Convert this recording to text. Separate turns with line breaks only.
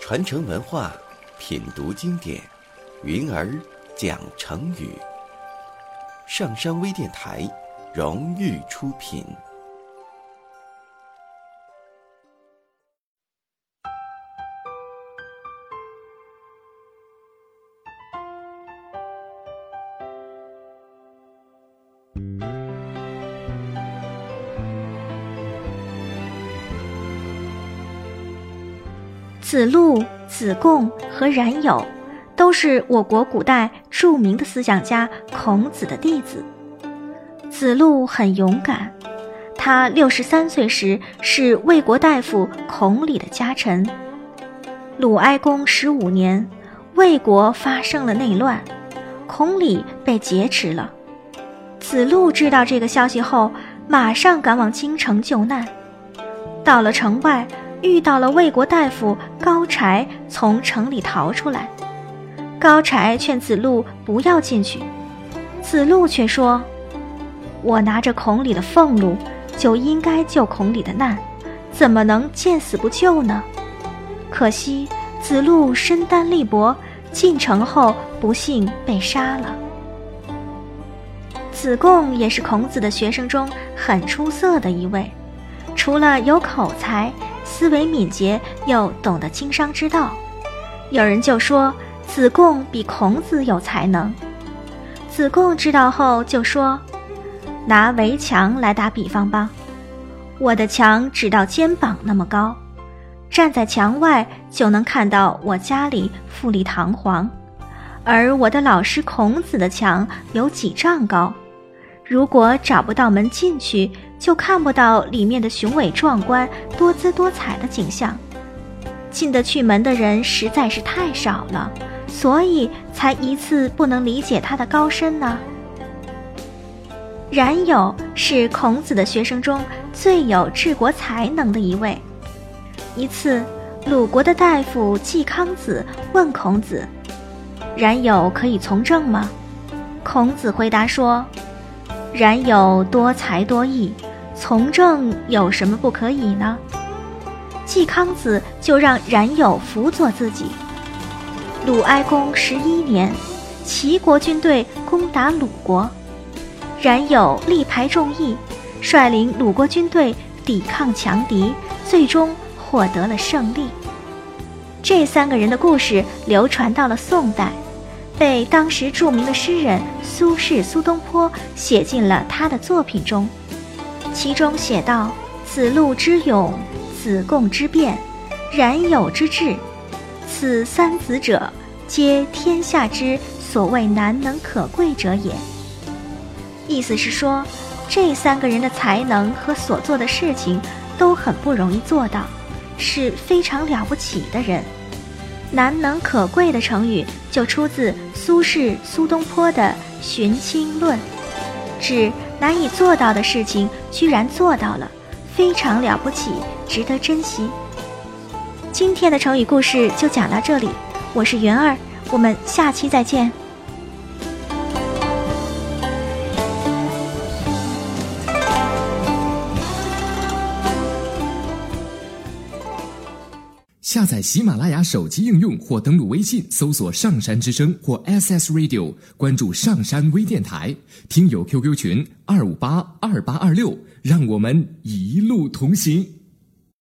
传承文化，品读经典，云儿讲成语。上山微电台荣誉出品。
子路、子贡和冉有，都是我国古代著名的思想家孔子的弟子。子路很勇敢，他六十三岁时是魏国大夫孔鲤的家臣。鲁哀公十五年，魏国发生了内乱，孔鲤被劫持了。子路知道这个消息后，马上赶往京城救难。到了城外。遇到了魏国大夫高柴，从城里逃出来。高柴劝子路不要进去，子路却说：“我拿着孔鲤的俸禄，就应该救孔鲤的难，怎么能见死不救呢？”可惜子路身单力薄，进城后不幸被杀了。子贡也是孔子的学生中很出色的一位，除了有口才。思维敏捷，又懂得经商之道。有人就说子贡比孔子有才能。子贡知道后就说：“拿围墙来打比方吧，我的墙只到肩膀那么高，站在墙外就能看到我家里富丽堂皇，而我的老师孔子的墙有几丈高。”如果找不到门进去，就看不到里面的雄伟壮观、多姿多彩的景象。进得去门的人实在是太少了，所以才一次不能理解他的高深呢。冉有是孔子的学生中最有治国才能的一位。一次，鲁国的大夫季康子问孔子：“冉有可以从政吗？”孔子回答说。冉有多才多艺，从政有什么不可以呢？季康子就让冉有辅佐自己。鲁哀公十一年，齐国军队攻打鲁国，冉有力排众议，率领鲁国军队抵抗强敌，最终获得了胜利。这三个人的故事流传到了宋代。被当时著名的诗人苏轼苏东坡写进了他的作品中，其中写道：“子路之勇，子贡之辩，冉有之智，此三子者，皆天下之所谓难能可贵者也。”意思是说，这三个人的才能和所做的事情都很不容易做到，是非常了不起的人。难能可贵的成语就出自苏轼、苏东坡的《寻亲论》，指难以做到的事情居然做到了，非常了不起，值得珍惜。今天的成语故事就讲到这里，我是云儿，我们下期再见。
下载喜马拉雅手机应用或登录微信搜索“上山之声”或 SS Radio，关注上山微电台，听友 QQ 群二五八二八二六，让我们一路同行。